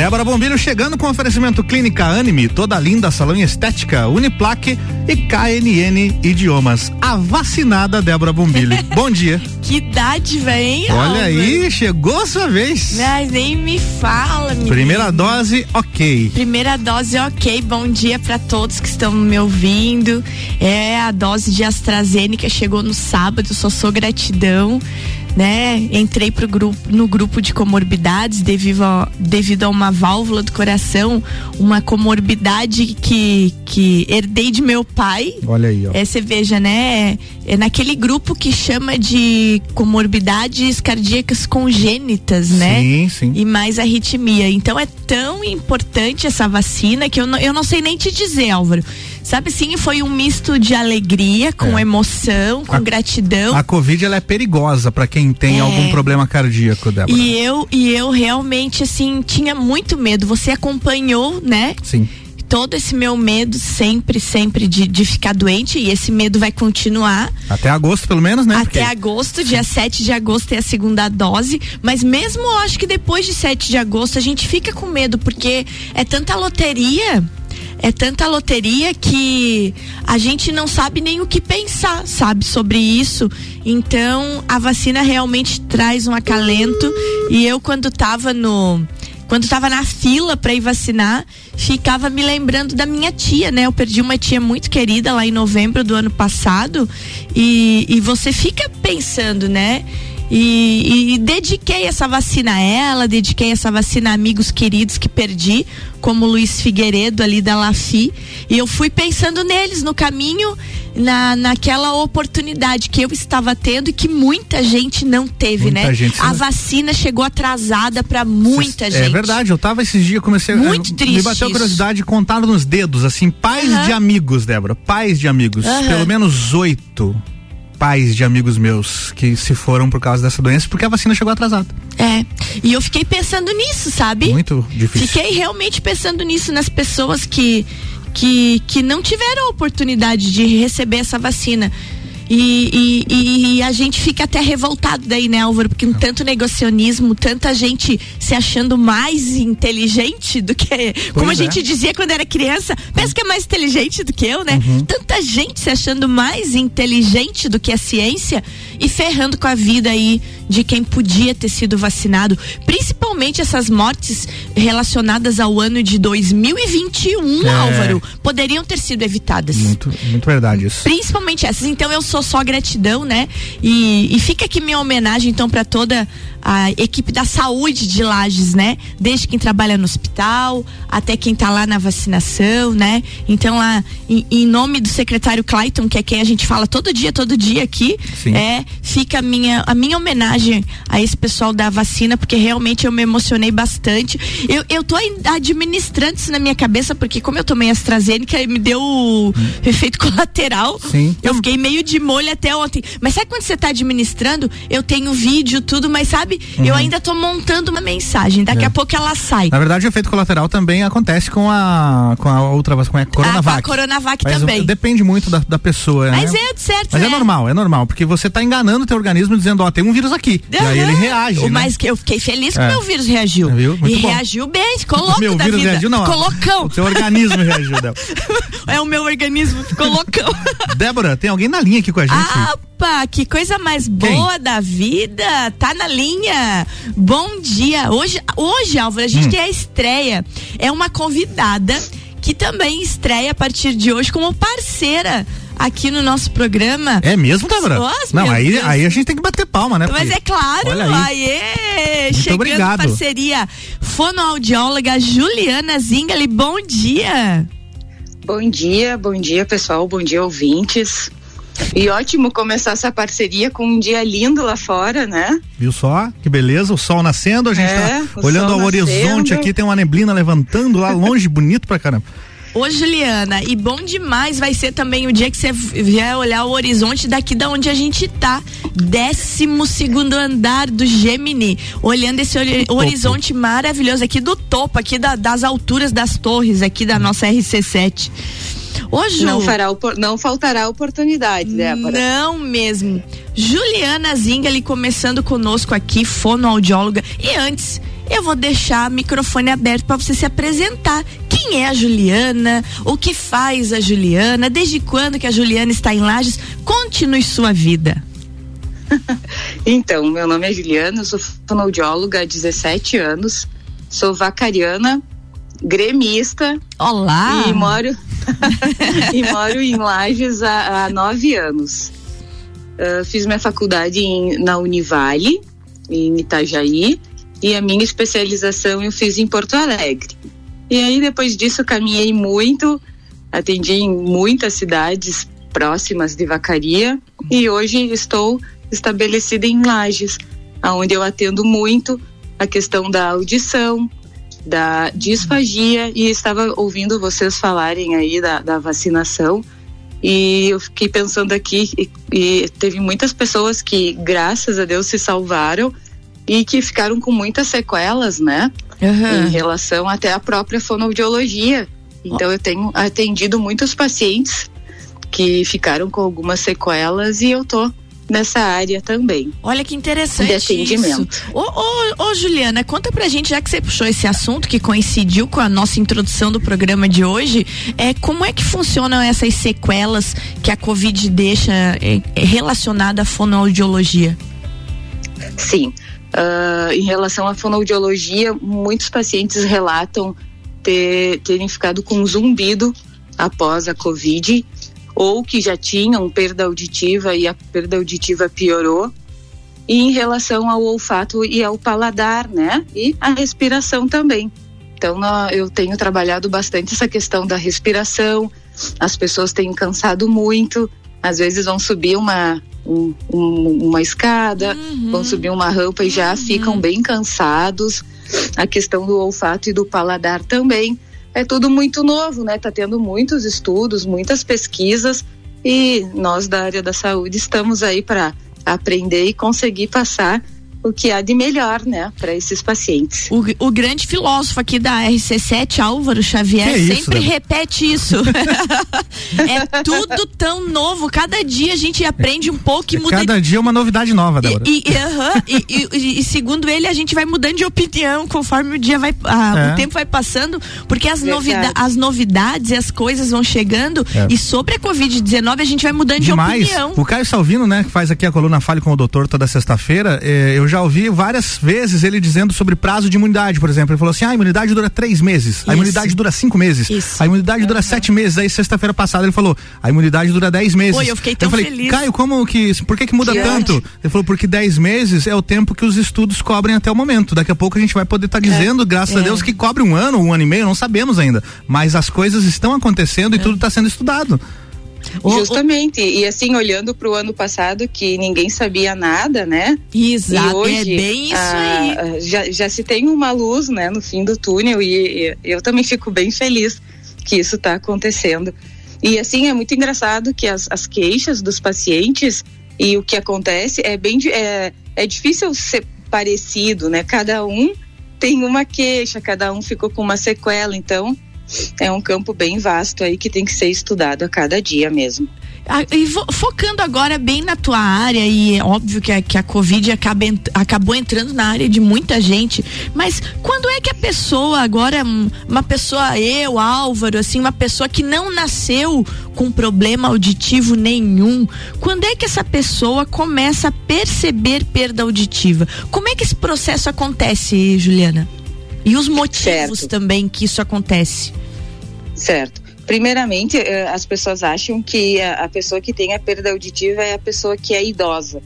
Débora Bombilho chegando com oferecimento Clínica Anime, toda linda, salão em estética, Uniplaque e KNN Idiomas. A vacinada Débora Bombilho. Bom dia. Que dádiva, hein? Olha aí, chegou a sua vez. Mas nem me fala, menino. Primeira dose, ok. Primeira dose, ok. Bom dia para todos que estão me ouvindo. É a dose de AstraZeneca chegou no sábado, só sou gratidão né? Entrei pro grupo, no grupo de comorbidades devido a, devido a uma válvula do coração, uma comorbidade que, que herdei de meu pai. Olha aí, ó. É, você veja, né? É, é naquele grupo que chama de comorbidades cardíacas congênitas, né? Sim, sim. E mais arritmia. Então é tão importante essa vacina que eu não, eu não sei nem te dizer, Álvaro. Sabe sim, foi um misto de alegria, com é. emoção, com a, gratidão. A Covid ela é perigosa para quem tem é. algum problema cardíaco, Débora. E eu, e eu realmente, assim, tinha muito medo. Você acompanhou, né? Sim todo esse meu medo sempre, sempre de, de ficar doente e esse medo vai continuar. Até agosto, pelo menos, né? Até Porque... agosto, dia 7 de agosto é a segunda dose. Mas mesmo eu acho que depois de 7 de agosto a gente fica com medo, porque é tanta loteria é tanta loteria que a gente não sabe nem o que pensar, sabe, sobre isso. Então, a vacina realmente traz um acalento. E eu, quando tava no. Quando tava na fila para ir vacinar, ficava me lembrando da minha tia, né? Eu perdi uma tia muito querida lá em novembro do ano passado. E, e você fica pensando, né? E, e, dediquei essa vacina a ela, dediquei essa vacina a amigos queridos que perdi, como Luiz Figueiredo ali da Lafi. E eu fui pensando neles no caminho, na, naquela oportunidade que eu estava tendo e que muita gente não teve, muita né? Gente, a vacina chegou atrasada para muita é gente. É verdade, eu tava esses dias, comecei Muito triste Me bateu a curiosidade de contar nos dedos, assim, pais uhum. de amigos, Débora. Pais de amigos. Uhum. Pelo menos oito pais de amigos meus que se foram por causa dessa doença porque a vacina chegou atrasada. É. E eu fiquei pensando nisso, sabe? Muito difícil. Fiquei realmente pensando nisso nas pessoas que que, que não tiveram a oportunidade de receber essa vacina. E, e, e, a gente fica até revoltado daí, né, Álvaro? Porque um tanto negacionismo, tanta gente se achando mais inteligente do que. Pois como a é. gente dizia quando era criança, pensa que é mais inteligente do que eu, né? Uhum. Tanta gente se achando mais inteligente do que a ciência e ferrando com a vida aí de quem podia ter sido vacinado. Principalmente essas mortes relacionadas ao ano de 2021, é. Álvaro, poderiam ter sido evitadas. Muito, muito verdade isso. Principalmente essas. Então eu sou só gratidão, né? E, e fica aqui minha homenagem então para toda a equipe da saúde de Lages, né? Desde quem trabalha no hospital até quem tá lá na vacinação, né? Então lá em, em nome do secretário Clayton, que é quem a gente fala todo dia, todo dia aqui, Sim. é fica a minha a minha homenagem a esse pessoal da vacina, porque realmente eu me emocionei bastante. Eu, eu tô administrando isso na minha cabeça, porque como eu tomei AstraZeneca, me deu hum. efeito colateral. Sim. Eu fiquei meio de molho até ontem. Mas sabe quando você está administrando? Eu tenho vídeo, tudo, mas sabe, uhum. eu ainda estou montando uma mensagem. Daqui é. a pouco ela sai. Na verdade, o efeito colateral também acontece com a, com a outra, com a Coronavac. Ah, com a Coronavac mas também. Depende muito da, da pessoa. Mas né? é certo. Mas é. é. normal, é normal, porque você está enganando o teu organismo dizendo, ó, tem um vírus aqui. Uhum. E aí ele reage. O né? mais que eu fiquei feliz que o é. meu vírus reagiu. Viu? Muito e bom. reagiu bem, ficou louco meu da vírus vida. reagiu, não. Ficou loucão. O seu organismo reagiu, Débora. é o meu organismo, ficou loucão. Débora, tem alguém na linha aqui com a gente? Ah, Opa, que coisa mais boa Quem? da vida. Tá na linha. Bom dia. Hoje, hoje Álvaro, a gente hum. tem a estreia. É uma convidada que também estreia a partir de hoje como parceira aqui no nosso programa. É mesmo, Débora? Nossa, Não, aí, aí a gente tem que bater palma, né? Mas é claro, Olha aí. Aê, Muito chegando obrigado. parceria fonoaudióloga Juliana Zingali, bom dia. Bom dia, bom dia pessoal, bom dia ouvintes. E ótimo começar essa parceria com um dia lindo lá fora, né? Viu só? Que beleza, o sol nascendo, a gente é, tá olhando ao horizonte aqui, tem uma neblina levantando lá longe, bonito pra caramba. Ô Juliana, e bom demais vai ser também o dia que você vier olhar o horizonte daqui da onde a gente tá. Décimo segundo andar do Gemini. Olhando esse horizonte maravilhoso aqui do topo, aqui da, das alturas das torres aqui da nossa RC7. Hoje não fará não faltará oportunidade, Débora. Não mesmo. Juliana Zingali começando conosco aqui, fonoaudióloga. E antes, Eu vou deixar o microfone aberto para você se apresentar. Quem é a Juliana? O que faz a Juliana? Desde quando que a Juliana está em Lages? Conte-nos sua vida. então, meu nome é Juliana, eu sou fonoaudióloga há 17 anos, sou vacariana, gremista. Olá! E moro, e moro em Lages há, há nove anos. Uh, fiz minha faculdade em, na Univale, em Itajaí, e a minha especialização eu fiz em Porto Alegre. E aí, depois disso, caminhei muito, atendi em muitas cidades próximas de Vacaria, e hoje estou estabelecida em Lages, aonde eu atendo muito a questão da audição, da disfagia e estava ouvindo vocês falarem aí da, da vacinação e eu fiquei pensando aqui e, e, teve muitas pessoas que graças a Deus se salvaram e que ficaram com muitas sequelas, né? Uhum. Em relação até à própria fonoaudiologia. Então eu tenho atendido muitos pacientes que ficaram com algumas sequelas e eu tô nessa área também. Olha que interessante de atendimento. isso. Ô, ô, ô, Juliana, conta pra gente, já que você puxou esse assunto que coincidiu com a nossa introdução do programa de hoje, é como é que funcionam essas sequelas que a Covid deixa é, é relacionada à fonoaudiologia? Sim. Uh, em relação à fonoaudiologia, muitos pacientes relatam ter, terem ficado com zumbido após a Covid ou que já tinham perda auditiva e a perda auditiva piorou. E em relação ao olfato e ao paladar, né? E a respiração também. Então, eu tenho trabalhado bastante essa questão da respiração. As pessoas têm cansado muito, às vezes vão subir uma, um, um, uma escada, uhum. vão subir uma rampa e já uhum. ficam bem cansados. A questão do olfato e do paladar também é tudo muito novo, né? Tá tendo muitos estudos, muitas pesquisas e nós da área da saúde estamos aí para aprender e conseguir passar o que há de melhor, né, para esses pacientes. O, o, grande filósofo aqui da RC7, Álvaro Xavier, é sempre isso, repete isso. é tudo tão novo. Cada dia a gente aprende um pouco e muda. Cada dia é uma novidade nova, Débora. E, e, uh -huh, e, e, segundo ele, a gente vai mudando de opinião conforme o dia vai, ah, é. o tempo vai passando, porque as, novida as novidades e as coisas vão chegando. É. E sobre a Covid-19 a gente vai mudando Demais. de opinião. O Caio Salvino, né, que faz aqui a coluna Fale com o Doutor toda sexta-feira, eh, eu já ouvi várias vezes ele dizendo sobre prazo de imunidade, por exemplo. Ele falou assim: ah, a imunidade dura três meses, Isso. a imunidade dura cinco meses, Isso. a imunidade uhum. dura sete meses. Aí sexta-feira passada ele falou: a imunidade dura dez meses. Oi, eu fiquei tão eu falei, feliz. Caio, como que. Por que, que muda que tanto? Ele falou: porque dez meses é o tempo que os estudos cobrem até o momento. Daqui a pouco a gente vai poder estar tá dizendo, é. graças é. a Deus, que cobre um ano, um ano e meio, não sabemos ainda. Mas as coisas estão acontecendo e é. tudo está sendo estudado. Justamente. E assim, olhando para o ano passado, que ninguém sabia nada, né? Exato. E é hoje, é bem isso a, aí. Já, já se tem uma luz, né, no fim do túnel, e, e eu também fico bem feliz que isso está acontecendo. E assim, é muito engraçado que as, as queixas dos pacientes e o que acontece é bem. É, é difícil ser parecido, né? Cada um tem uma queixa, cada um ficou com uma sequela, então é um campo bem vasto aí que tem que ser estudado a cada dia mesmo. Ah, e focando agora bem na tua área, e é óbvio que a, que a Covid acaba, acabou entrando na área de muita gente, mas quando é que a pessoa, agora, uma pessoa, eu, Álvaro, assim, uma pessoa que não nasceu com problema auditivo nenhum, quando é que essa pessoa começa a perceber perda auditiva? Como é que esse processo acontece, Juliana? E os motivos certo. também que isso acontece? Certo. Primeiramente, eh, as pessoas acham que a pessoa que tem a perda auditiva é a pessoa que é idosa.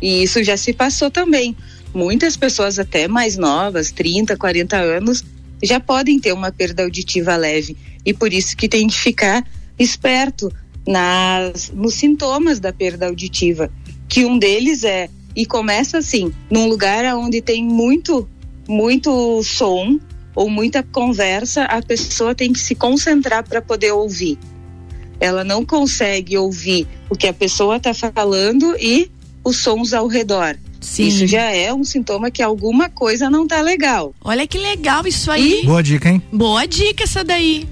E isso já se passou também. Muitas pessoas, até mais novas, 30, 40 anos, já podem ter uma perda auditiva leve. E por isso que tem que ficar esperto nas, nos sintomas da perda auditiva. Que um deles é, e começa assim, num lugar onde tem muito, muito som, ou muita conversa, a pessoa tem que se concentrar para poder ouvir. Ela não consegue ouvir o que a pessoa está falando e os sons ao redor. Sim. Isso já é um sintoma que alguma coisa não tá legal. Olha que legal isso aí. E... Boa dica, hein? Boa dica essa daí.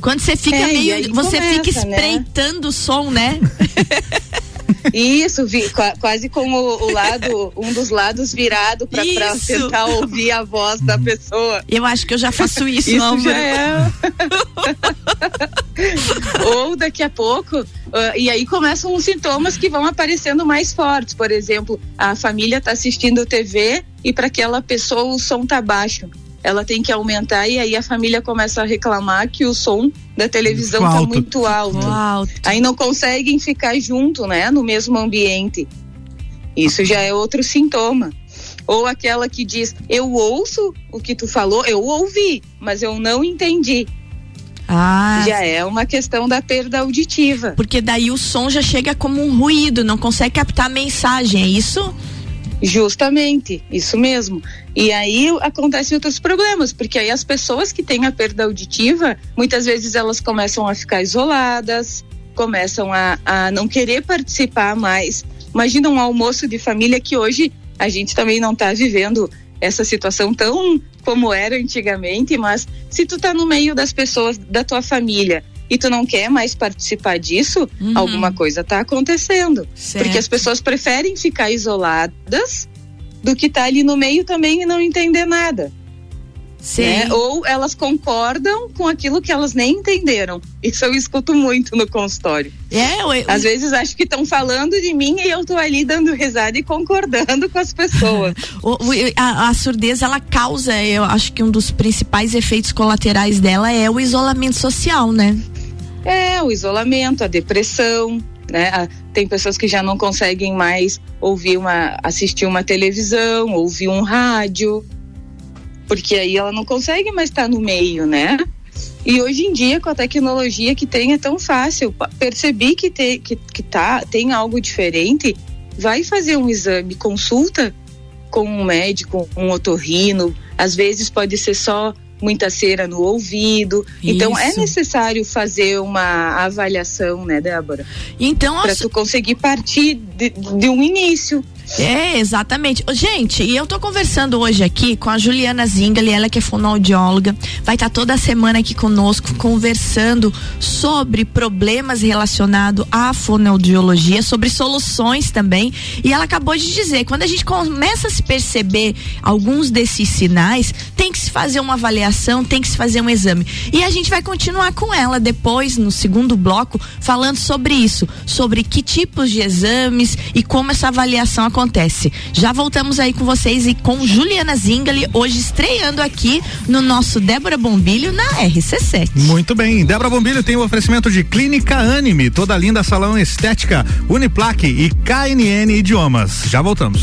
Quando você fica é, meio. Você começa, fica né? espreitando né? o som, né? Isso, vi, quase com o, o, lado, um dos lados virado para tentar ouvir a voz da pessoa. Eu acho que eu já faço isso, isso não, já é. Ou daqui a pouco, uh, e aí começam os sintomas que vão aparecendo mais fortes. Por exemplo, a família está assistindo TV e para aquela pessoa o som tá baixo ela tem que aumentar e aí a família começa a reclamar que o som da televisão está muito alto. alto. Aí não conseguem ficar junto, né, no mesmo ambiente. Isso já é outro sintoma. Ou aquela que diz: "Eu ouço o que tu falou, eu ouvi, mas eu não entendi". Ah. Já é uma questão da perda auditiva. Porque daí o som já chega como um ruído, não consegue captar a mensagem, é isso? Justamente, isso mesmo. E aí acontecem outros problemas, porque aí as pessoas que têm a perda auditiva, muitas vezes elas começam a ficar isoladas, começam a, a não querer participar mais. Imagina um almoço de família que hoje a gente também não está vivendo essa situação tão como era antigamente, mas se tu tá no meio das pessoas da tua família e tu não quer mais participar disso, uhum. alguma coisa está acontecendo. Certo. Porque as pessoas preferem ficar isoladas do que estar tá ali no meio também e não entender nada. Né? Ou elas concordam com aquilo que elas nem entenderam. Isso eu escuto muito no consultório. É, eu, eu... Às vezes acho que estão falando de mim e eu tô ali dando risada e concordando com as pessoas. a, a, surdez ela causa, eu acho que um dos principais efeitos colaterais dela é o isolamento social, né? É, o isolamento, a depressão, né? Tem pessoas que já não conseguem mais ouvir uma, assistir uma televisão, ouvir um rádio, porque aí ela não consegue mais estar no meio, né? E hoje em dia, com a tecnologia que tem, é tão fácil. Percebi que, te, que, que tá, tem algo diferente, vai fazer um exame, consulta com um médico, um otorrino. Às vezes pode ser só muita cera no ouvido. Isso. Então é necessário fazer uma avaliação, né, Débora? Então para tu conseguir partir de, de um início. É, exatamente. Gente, e eu tô conversando hoje aqui com a Juliana Zingali, ela que é fonoaudióloga, vai estar tá toda semana aqui conosco conversando sobre problemas relacionados à fonoaudiologia, sobre soluções também. E ela acabou de dizer, quando a gente começa a se perceber alguns desses sinais, tem que se fazer uma avaliação, tem que se fazer um exame. E a gente vai continuar com ela depois, no segundo bloco, falando sobre isso, sobre que tipos de exames e como essa avaliação acontece acontece. Já voltamos aí com vocês e com Juliana Zingali, hoje estreando aqui no nosso Débora Bombilho na RC7. Muito bem. Débora Bombilho tem o oferecimento de Clínica Anime, toda linda salão estética, Uniplaque e KNN Idiomas. Já voltamos.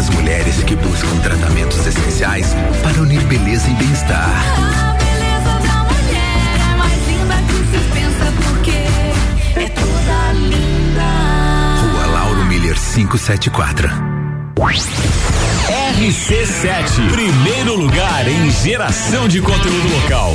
As mulheres que buscam tratamentos essenciais para unir beleza e bem-estar. A beleza da mulher é mais linda que se pensa porque é toda linda. Rua Lauro Miller 574. RC7, primeiro lugar em geração de conteúdo local.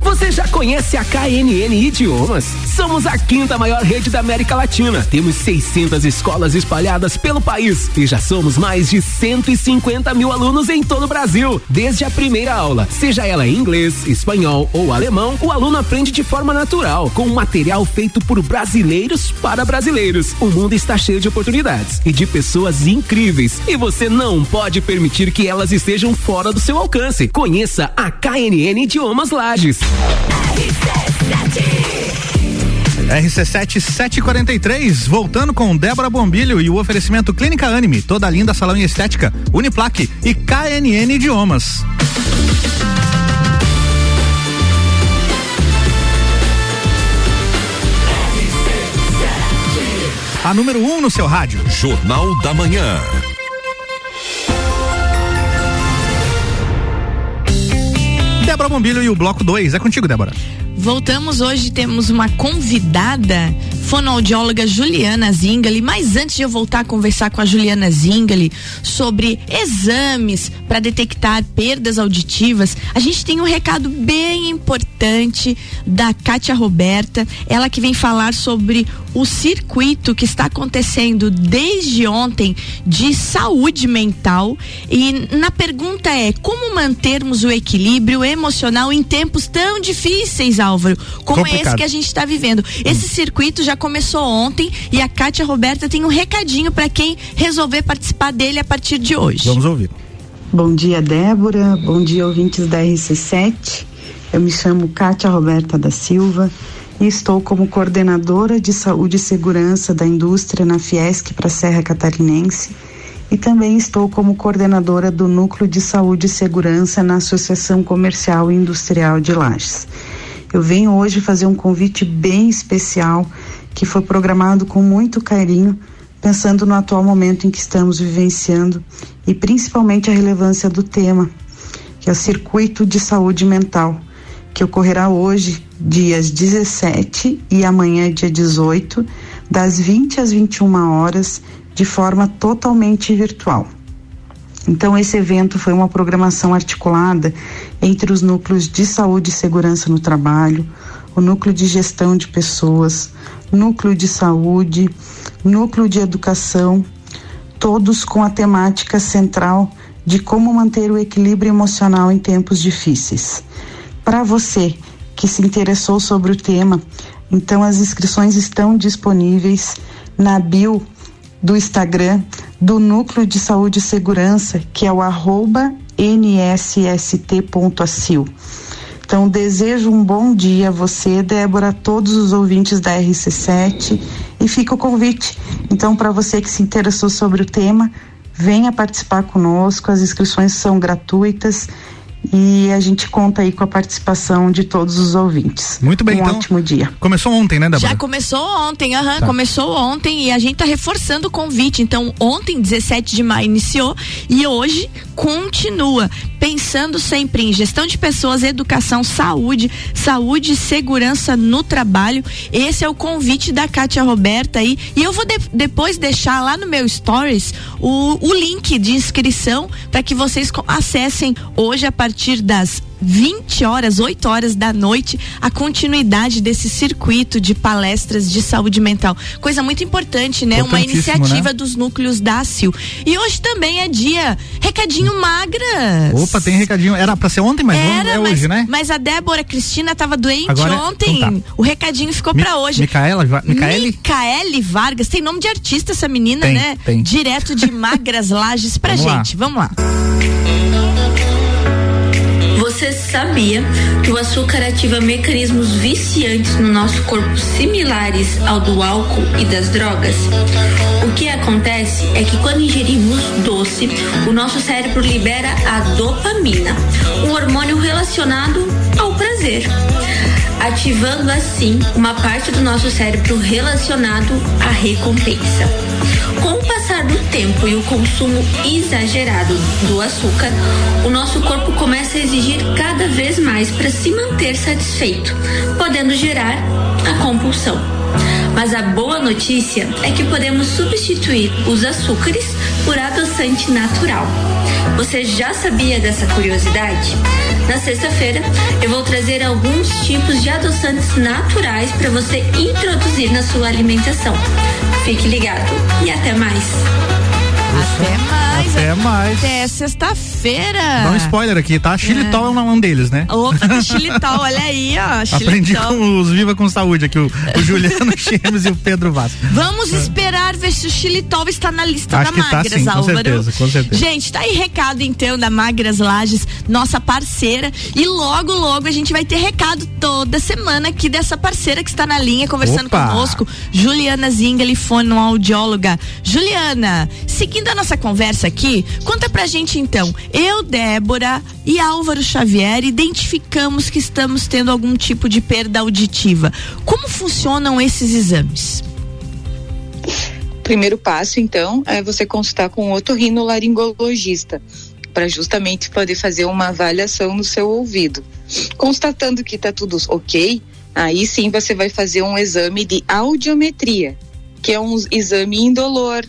Você já conhece a KNN Idiomas? Somos a quinta maior rede da América Latina. Temos 600 escolas espalhadas pelo país e já somos mais de 150 mil alunos em todo o Brasil. Desde a primeira aula, seja ela em inglês, espanhol ou alemão, o aluno aprende de forma natural, com material feito por brasileiros para brasileiros. O mundo está cheio de oportunidades e de pessoas incríveis e você não pode permitir que elas estejam fora do seu alcance. Conheça a KNN Idiomas Lages. RC7 743, voltando com Débora Bombilho e o oferecimento Clínica Anime, toda linda salão em estética, Uniplaque e KNN Idiomas. A número 1 um no seu rádio. Jornal da Manhã. Débora Bombilho e o bloco 2. É contigo, Débora. Voltamos hoje, temos uma convidada, fonoaudióloga Juliana Zingali. Mas antes de eu voltar a conversar com a Juliana Zingali sobre exames para detectar perdas auditivas, a gente tem um recado bem importante da Kátia Roberta, ela que vem falar sobre o circuito que está acontecendo desde ontem de saúde mental. E na pergunta é: como mantermos o equilíbrio emocional em tempos tão difíceis, Álvaro, como Complicado. esse que a gente está vivendo? Esse circuito já começou ontem e a Kátia Roberta tem um recadinho para quem resolver participar dele a partir de hoje. Vamos ouvir. Bom dia, Débora. Bom dia, ouvintes da RC7. Eu me chamo Kátia Roberta da Silva e estou como coordenadora de saúde e segurança da indústria na Fiesc para a Serra Catarinense e também estou como coordenadora do Núcleo de Saúde e Segurança na Associação Comercial e Industrial de Lages. Eu venho hoje fazer um convite bem especial que foi programado com muito carinho, pensando no atual momento em que estamos vivenciando e principalmente a relevância do tema, que é o Circuito de Saúde Mental, que ocorrerá hoje, dias 17 e amanhã, dia 18, das 20 às 21 horas, de forma totalmente virtual. Então, esse evento foi uma programação articulada entre os núcleos de saúde e segurança no trabalho, o núcleo de gestão de pessoas, núcleo de saúde, núcleo de educação, todos com a temática central de como manter o equilíbrio emocional em tempos difíceis. Para você que se interessou sobre o tema, então as inscrições estão disponíveis na bio do Instagram do Núcleo de Saúde e Segurança, que é o arroba nssst.acil. Então, desejo um bom dia a você, Débora, a todos os ouvintes da RC7 e fica o convite. Então, para você que se interessou sobre o tema, venha participar conosco, as inscrições são gratuitas e a gente conta aí com a participação de todos os ouvintes. Muito bem, um então. ótimo dia. Começou ontem, né, Débora? Já começou ontem, aham, Tá. começou ontem e a gente tá reforçando o convite. Então, ontem, 17 de maio, iniciou e hoje continua. Pensando sempre em gestão de pessoas, educação, saúde, saúde e segurança no trabalho. Esse é o convite da Kátia Roberta aí. E eu vou de- depois deixar lá no meu stories o, o link de inscrição para que vocês acessem hoje a partir das 20 horas, 8 horas da noite, a continuidade desse circuito de palestras de saúde mental. Coisa muito importante, né? Uma Importantíssimo, iniciativa né? dos núcleos da ACIL. E hoje também é dia recadinho magras. Opa, tem recadinho. Era pra ser ontem, mas Era, é mas, hoje, né? mas a Débora Cristina tava doente Agora- ontem. então tá. O recadinho ficou Mi- pra hoje. Micaela, Micaele? Micaele Vargas, tem nome de artista essa menina, Tem, né? tem. Direto de Magras Lages pra Vamos lá. gente. Vamos lá. Você sabia que o açúcar ativa mecanismos viciantes no nosso corpo similares ao do álcool e das drogas? O que acontece é que quando ingerimos doce, o nosso cérebro libera a dopamina, um hormônio relacionado ao prazer, ativando assim uma parte do nosso cérebro relacionado à recompensa. Com o do tempo e o consumo exagerado do açúcar, o nosso corpo começa a exigir cada vez mais para se manter satisfeito, podendo gerar a compulsão. Mas a boa notícia é que podemos substituir os açúcares por adoçante natural. Você já sabia dessa curiosidade? Na sexta-feira, eu vou trazer alguns tipos de adoçantes naturais para você introduzir na sua alimentação. Fique ligado e até mais. Até mais. Até mais. Até sexta-feira. Dá um spoiler aqui, tá? Xilitol é, um deles, né? Opa, xilitol, olha aí, ó. Aprendi com os Viva com Saúde aqui, o, o Juliano Chemes e o Pedro Vasco. Vamos esperar ver se o xilitol está na lista Acho da tá Magras, sim, com Álvaro. certeza, com certeza. Gente, tá aí recado então da Magras Lages, nossa parceira. E logo, logo a gente vai ter recado toda semana aqui dessa parceira que está na linha conversando Opa! conosco, Juliana Zingeli, fonoaudióloga. Juliana, seguindo a nossa conversa aqui, conta pra gente então. Eu, Débora e Álvaro Xavier identificamos que estamos tendo algum tipo de perda auditiva. Como funcionam esses exames? Primeiro passo, então, é você consultar com um otorrinolaringologista para justamente poder fazer uma avaliação no seu ouvido. Constatando que está tudo ok, aí sim você vai fazer um exame de audiometria, que é um exame indolor,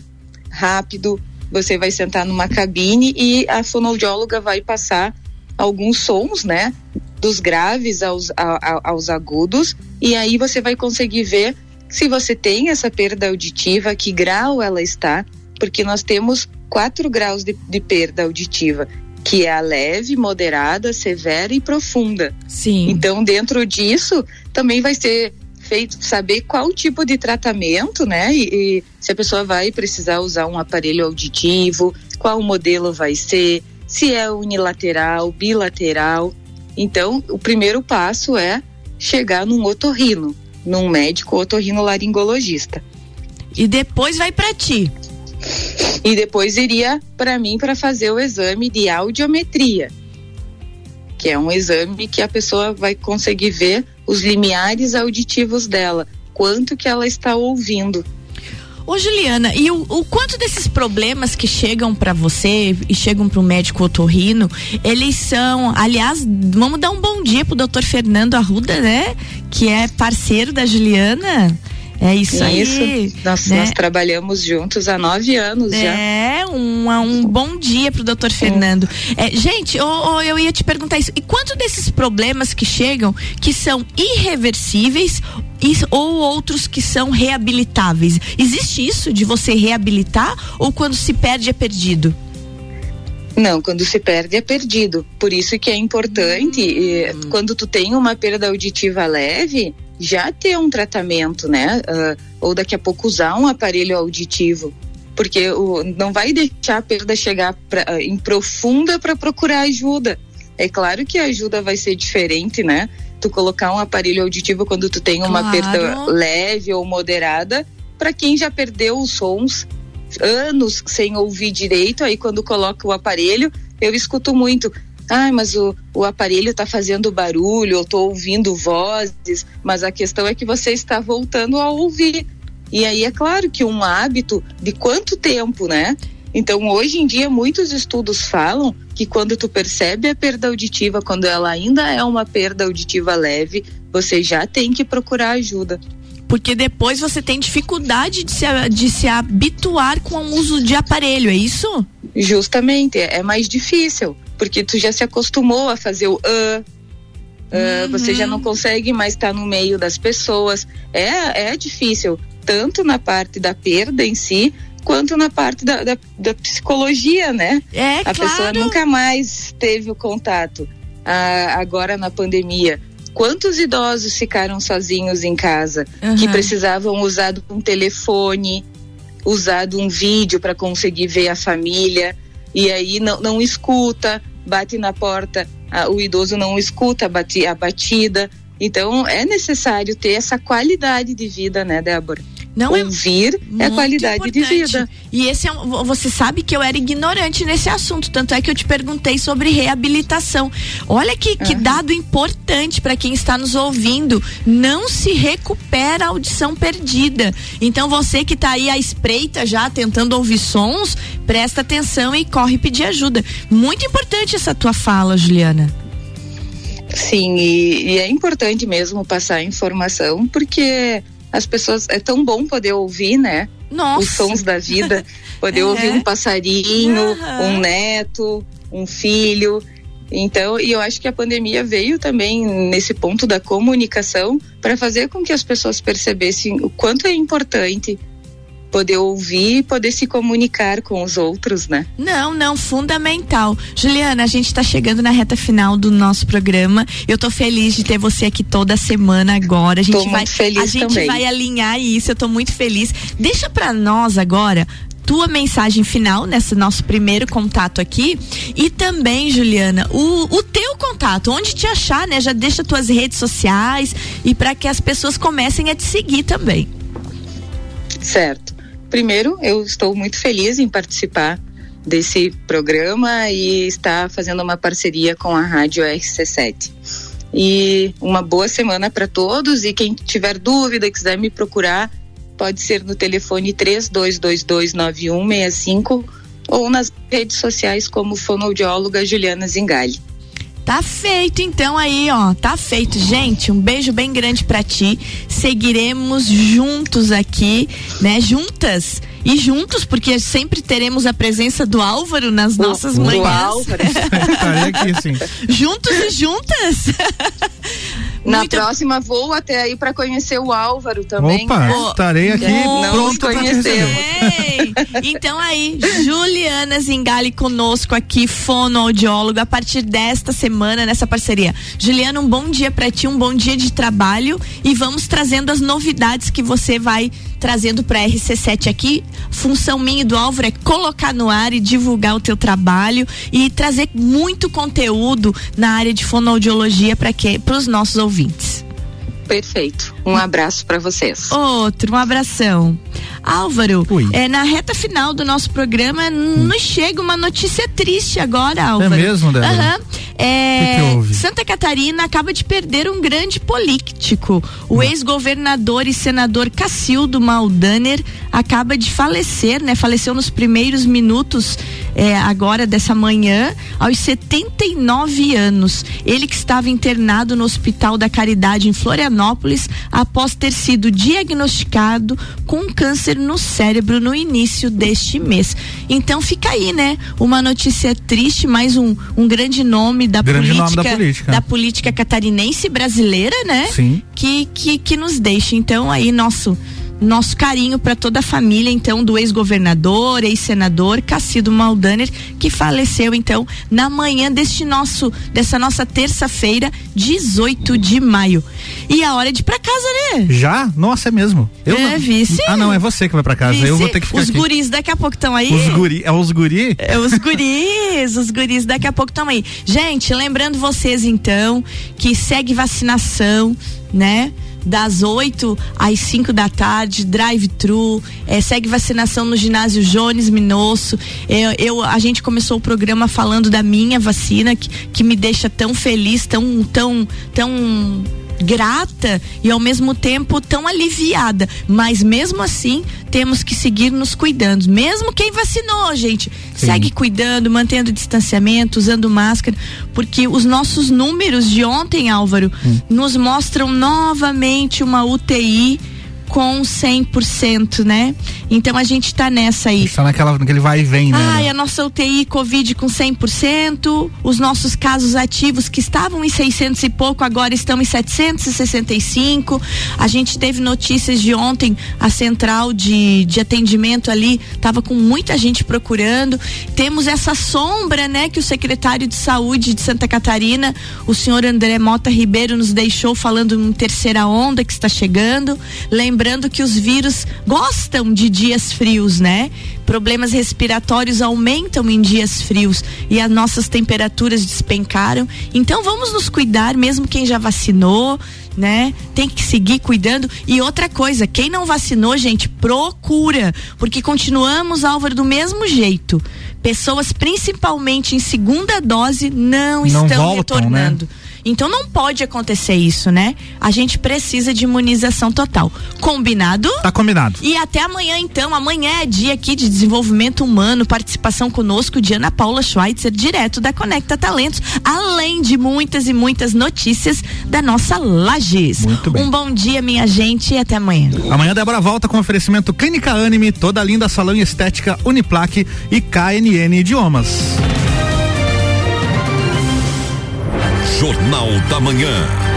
rápido. Você vai sentar numa cabine e a fonoaudióloga vai passar alguns sons, né? Dos graves aos, a- aos agudos, e aí você vai conseguir ver se você tem essa perda auditiva, que grau ela está, porque nós temos quatro graus de, de perda auditiva, que é a leve, moderada, severa e profunda. Sim. Então, dentro disso, também vai ser feito saber qual tipo de tratamento, né? E, e se a pessoa vai precisar usar um aparelho auditivo, qual modelo vai ser, se é unilateral, bilateral. Então, o primeiro passo é chegar num otorrino, num médico otorrinolaringologista. E depois vai pra ti. E depois iria para mim para fazer o exame de audiometria, que é um exame que a pessoa vai conseguir ver os limiares auditivos dela, quanto que ela está ouvindo. Ô Juliana, e o, o quanto desses problemas que chegam pra você e chegam pro médico otorrino, eles são, aliás, vamos dar um bom dia pro doutor Fernando Arruda, né? Que é parceiro da Juliana. É isso, aí. Nós, né? nós trabalhamos juntos há nove anos já. É, um, um bom dia pro doutor Fernando. É, gente, ô, ô, eu ia te perguntar isso. E quanto desses problemas que chegam que são irreversíveis ou outros que são reabilitáveis? Existe isso de você reabilitar ou quando se perde é perdido? Não, quando se perde é perdido. Por isso que é importante, eh, quando tu tem uma perda auditiva leve, já ter um tratamento, né? Ah, ou daqui a pouco usar um aparelho auditivo. Porque o, não vai deixar a perda chegar pra, ah, em profunda para procurar ajuda. É claro que a ajuda vai ser diferente, né? Tu colocar um aparelho auditivo quando tu tem uma Claro. perda leve ou moderada, para quem já perdeu os sons anos sem ouvir direito, aí quando coloca o aparelho, eu escuto muito. Ah, mas o, o aparelho tá fazendo barulho, eu tô ouvindo vozes, mas a questão é que você está voltando a ouvir. E aí é claro que um hábito de quanto tempo, né? Então, hoje em dia, muitos estudos falam que quando tu percebe a perda auditiva, quando ela ainda é uma perda auditiva leve, você já tem que procurar ajuda. Porque depois você tem dificuldade de se, de se habituar com o uso de aparelho, é isso? Justamente, é mais difícil, porque tu já se acostumou a fazer o ah, ah, você já não consegue mais estar no meio das pessoas. É, é difícil, tanto na parte da perda em si, quanto na parte da, da, da psicologia, né? É, A pessoa claro. nunca mais teve o contato. Ah, agora na pandemia. Quantos idosos ficaram sozinhos em casa que Aham. precisavam usar um telefone, usar de um vídeo para conseguir ver a família e aí não, não escuta, bate na porta, ah, o idoso não escuta a, a batida. Então é necessário ter essa qualidade de vida, né, Débora? Não é Ouvir é, Muito qualidade de importante. vida. E esse é um, você sabe que eu era ignorante nesse assunto, tanto é que eu te perguntei sobre reabilitação. Olha que, que dado importante para quem está nos ouvindo. Não se recupera a audição perdida. Então você que está aí à espreita já tentando ouvir sons, presta atenção e corre pedir ajuda. Muito importante essa tua fala, Juliana. Sim, e, e é importante mesmo passar a informação, porque as pessoas. É tão bom poder ouvir, né? Nossa. Os sons da vida. Poder É. ouvir um passarinho, Aham. um neto. um filho. Então, e eu acho que a pandemia veio também nesse ponto da comunicação para fazer com que as pessoas percebessem o quanto é importante poder ouvir e poder se comunicar com os outros, né? Não, não, fundamental. Juliana, a gente está chegando na reta final do nosso programa. Eu tô feliz de ter você aqui toda semana agora. A gente Tô muito vai feliz a gente também. vai alinhar isso. Eu tô muito feliz. Deixa para nós agora tua mensagem final nesse nosso primeiro contato aqui e também, Juliana, o, o teu contato, onde te achar, né? Já deixa tuas redes sociais e para que as pessoas comecem a te seguir também. Certo. Primeiro, eu estou muito feliz em participar desse programa e estar fazendo uma parceria com a Rádio RC7. E uma boa semana para todos e quem tiver dúvida, quiser me procurar, pode ser no telefone 32229165 ou nas redes sociais como fonoaudióloga Juliana Zingali. Tá feito então aí, ó. Tá feito, gente. Um beijo bem grande pra ti. Seguiremos juntos aqui, né? Juntas e juntos, porque sempre teremos a presença do Álvaro nas nossas do manhãs. Álvaro. Aqui, sim. juntos e juntas. Na Muito- próxima vou até aí para conhecer o Álvaro também. Opa, né? estarei aqui Não pronto para. Ei, Então aí, Juliana Zingali conosco aqui, fonoaudióloga, a partir desta semana nessa parceria. Juliana, um bom dia pra ti, um bom dia de trabalho e vamos trazendo as novidades que você vai trazendo pra RC7 aqui. Função minha e do Álvaro é colocar no ar e divulgar o teu trabalho e trazer muito conteúdo na área de fonoaudiologia para que para os nossos ouvintes. Perfeito. Um abraço para vocês. Outro, um abração. Álvaro, é, na reta final do nosso programa nos chega uma notícia triste agora, Álvaro. mesmo, Débora? Aham. É, que que houve? Santa Catarina acaba de perder um grande político. O ex-governador e senador Cacildo Maldaner acaba de falecer, né? Faleceu nos primeiros minutos é, agora dessa manhã, aos 79 anos. Ele que estava internado no Hospital da Caridade em Florianópolis após ter sido diagnosticado com câncer no cérebro no início deste mês. Então fica aí, né? Uma notícia triste, mais um, um grande nome da Grande política, nome da política. da política catarinense brasileira, né? Sim. Que, que, que nos deixa. Então, aí, nosso. Nosso carinho para toda a família, então, do ex-governador, ex-senador Cacido Maldaner, que faleceu, então, na manhã deste nosso, dessa nossa terça-feira, 18 de maio. E a hora de ir pra casa, né? Já? Nossa, é mesmo. Eu É, não- vice. Ah, não, é você que vai pra casa. Eu vou ter que ficar Os aqui. guris daqui a pouco estão aí. Os guri, é os guri? É, Os guris, os guris daqui a pouco estão aí. Gente, lembrando vocês então que segue vacinação, né? Das 8 às 5 da tarde, drive-thru, é, segue vacinação no ginásio Jones Minosso. Eu, eu- a gente começou o programa falando da minha vacina, que, que me deixa tão feliz, tão, tão, tão grata e ao mesmo tempo tão aliviada. Mas mesmo assim, temos que seguir nos cuidando. Mesmo quem vacinou, gente, Sim. segue cuidando, mantendo distanciamento, usando máscara, porque os nossos números de ontem, Álvaro, nos mostram novamente uma UTI com 100%, né? Então a gente tá nessa aí. Está naquela, naquele vai e vem, né? Ai, a nossa UTI Covid com 100%, os nossos casos ativos que estavam em 600 e pouco, agora estão em 765. A gente teve notícias de ontem, a central de, de atendimento ali estava com muita gente procurando. Temos essa sombra, né, que o secretário de saúde de Santa Catarina, o senhor André Mota Ribeiro, nos deixou falando em terceira onda que está chegando. Lembrando que os vírus gostam de dias frios, né? Problemas respiratórios aumentam em dias frios e as nossas temperaturas despencaram. Então vamos nos cuidar, mesmo quem já vacinou, né? Tem que seguir cuidando. E outra coisa, quem não vacinou, gente, procura, porque continuamos, Álvaro, do mesmo jeito. Pessoas, principalmente em segunda dose, não, Não estão voltam, retornando. Então não pode acontecer isso, né? A gente precisa de imunização total. Combinado? Tá combinado. E até amanhã, então. Amanhã é dia aqui de desenvolvimento humano, participação conosco de Ana Paula Schweitzer, direto da Conecta Talentos, além de muitas e muitas notícias da nossa Lages. Muito bem. Um bom dia, minha gente, e até amanhã. Amanhã Débora volta com oferecimento Clínica Anime, toda linda salão e estética Uniplaque e KNN Idiomas. Jornal da Manhã.